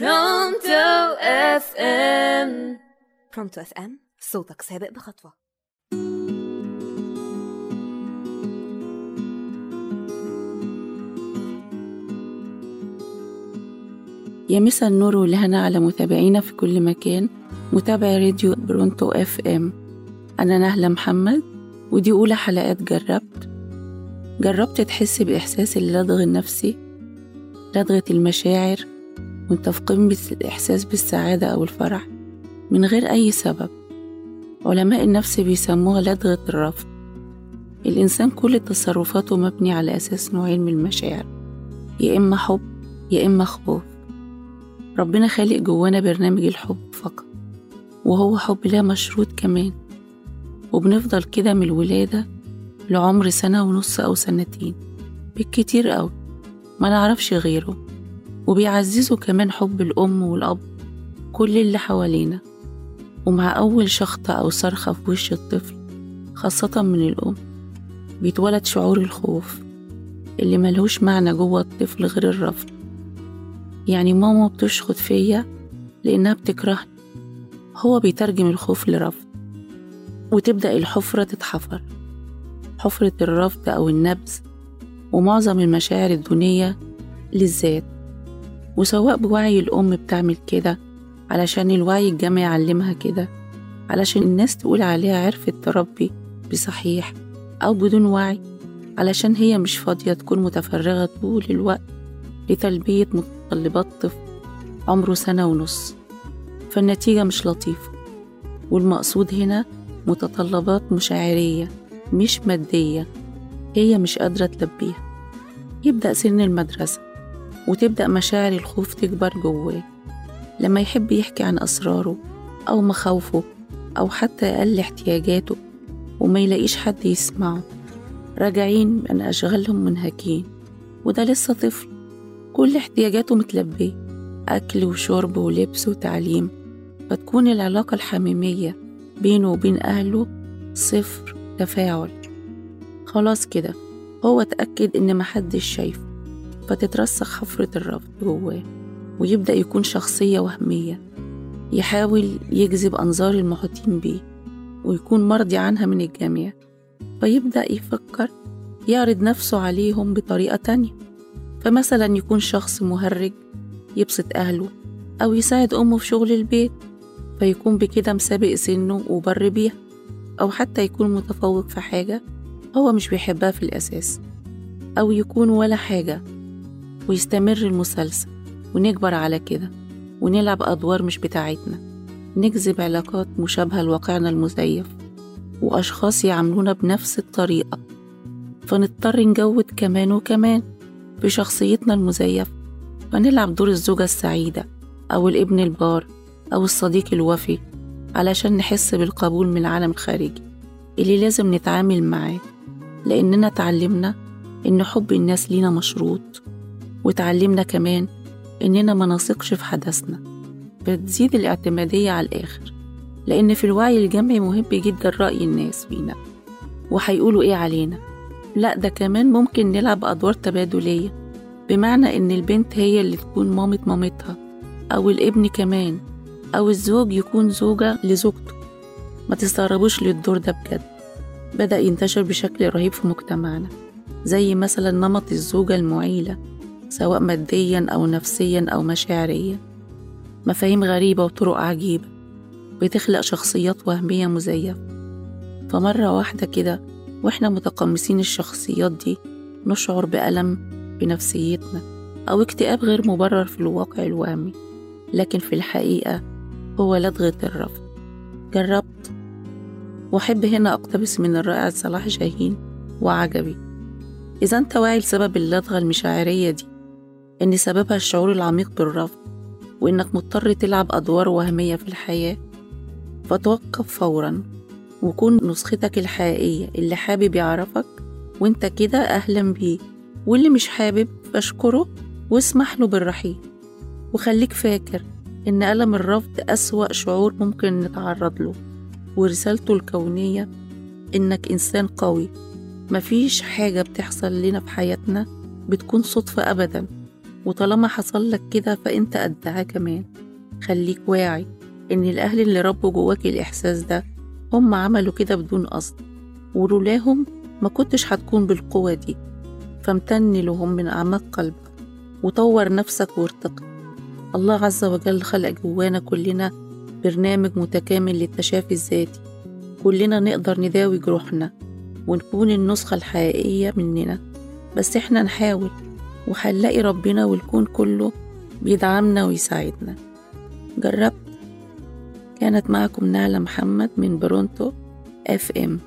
Pronto FM Pronto FM صوتك سابق بخطوة. يا مسا النور والهنا على متابعينا في كل مكان. متابع راديو Pronto FM أنا نهلة محمد ودي أولى حلقات جربت. جربت تحس بإحساس اللدغ النفسي لدغة المشاعر قمه الاحساس بالسعادة أو الفرح من غير أي سبب. علماء النفس بيسموها لدغة الرفض. الإنسان كل تصرفاته مبني على أساس نوعين من المشاعر. يا إما حب يا إما خوف. ربنا خالق جوانا برنامج الحب فقط وهو حب لا مشروط كمان. وبنفضل كده من الولادة لعمر سنة ونص أو سنتين. بالكتير أوي. ما نعرفش غيره. وبيعززوا كمان حب الأم والأب كل اللي حوالينا. ومع أول شخطة أو صرخة في وش الطفل خاصة من الأم بيتولد شعور الخوف اللي ملهوش معنى جوه الطفل غير الرفض. يعني ماما بتشخط فيا لأنها بتكرهني. هو بيترجم الخوف لرفض. وتبدأ الحفرة تتحفر. حفرة الرفض أو النبذ. ومعظم المشاعر الدونية للذات. وسواء بوعي الأم بتعمل كده علشان الوعي الجامعي يعلمها كده علشان الناس تقول عليها عرفت تربي بصحيح أو بدون وعي علشان هي مش فاضية تكون متفرغة طول الوقت لتلبية متطلبات طفل عمره سنة ونص. فالنتيجة مش لطيفة. والمقصود هنا متطلبات مشاعرية مش مادية هي مش قادرة تلبيها. يبدأ سن المدرسة. وتبدأ مشاعر الخوف تكبر جواه. لما يحب يحكي عن أسراره أو مخاوفه أو حتى أقل احتياجاته وما يلاقيش حد يسمعه راجعين من أشغالهم منهكين. وده لسه طفل كل احتياجاته متلبية. أكل وشرب ولبس وتعليم. فتكون العلاقة الحميمية بينه وبين أهله صفر تفاعل. خلاص كده هو اتأكد إن محدش شايفه. فتترسخ حفرة الرفض جواه ويبدأ يكون شخصية وهمية يحاول يجذب أنظار المحيطين بيه ويكون مرضي عنها من الجميع. فيبدأ يفكر يعرض نفسه عليهم بطريقة تانية. فمثلا يكون شخص مهرج يبسط أهله أو يساعد أمه في شغل البيت فيكون بكده مسابق سنه وبر بيها أو حتى يكون متفوق في حاجة هو مش بيحبها في الأساس أو يكون ولا حاجة ويستمر المسلسل ونكبر على كده ونلعب أدوار مش بتاعتنا. نجذب علاقات مشابهة لواقعنا المزيف وأشخاص يعاملونا بنفس الطريقة. فنضطر نجود كمان وكمان بشخصيتنا المزيفة. فنلعب دور الزوجة السعيدة أو الابن البار أو الصديق الوفي علشان نحس بالقبول من العالم الخارجي اللي لازم نتعامل معاه. لأننا تعلمنا إن حب الناس لينا مشروط. وتعلمنا كمان إننا ما نثقش في حدثنا فتزيد الاعتمادية على الآخر لأن في الوعي الجمعي مهم جدا رأي الناس فينا وهيقولوا إيه علينا؟ لأ ده كمان ممكن نلعب أدوار تبادلية بمعنى إن البنت هي اللي تكون مامة مامتها أو الابن كمان أو الزوج يكون زوجة لزوجته. ما تستغربوش للدور ده بجد. بدأ ينتشر بشكل رهيب في مجتمعنا زي مثلا نمط الزوجة المعيلة سواء ماديا أو نفسيا أو مشاعريا. مفاهيم غريبة وطرق عجيبة بتخلق شخصيات وهمية مزيفة. فمرة واحدة كده وإحنا متقمصين الشخصيات دي نشعر بألم بنفسيتنا أو اكتئاب غير مبرر في الواقع الوهمي. لكن في الحقيقة هو لدغة الرفض. جربت؟ وأحب هنا أقتبس من الرائع صلاح جاهين وعجبي. إذا أنت واعي لسبب اللدغة المشاعرية دي إن سببها الشعور العميق بالرفض وإنك مضطر تلعب أدوار وهمية في الحياة فتوقف فورا وكون نسختك الحقيقية اللي حابب يعرفك وإنت كده أهلا بيه. واللي مش حابب بشكره واسمح له بالرحيل. وخليك فاكر إن ألم الرفض أسوأ شعور ممكن نتعرض له ورسالته الكونية إنك إنسان قوي. مفيش حاجة بتحصل لنا في حياتنا بتكون صدفة أبدا. وطالما حصل لك كده فأنت قدها كمان. خليك واعي إن الأهل اللي ربوا جواك الإحساس ده هم عملوا كده بدون قصد ولولاهم ما كنتش هتكون بالقوة دي. فامتن لهم من أعماق قلبك وطور نفسك وارتقي الله عز وجل خلق جوانا كلنا برنامج متكامل للتشافي الذاتي. كلنا نقدر نداوي جروحنا ونكون النسخة الحقيقية مننا. بس إحنا نحاول وهنلاقي ربنا والكون كله بيدعمنا ويساعدنا. جربت؟ كانت معكم نعلة محمد من برونتو اف ام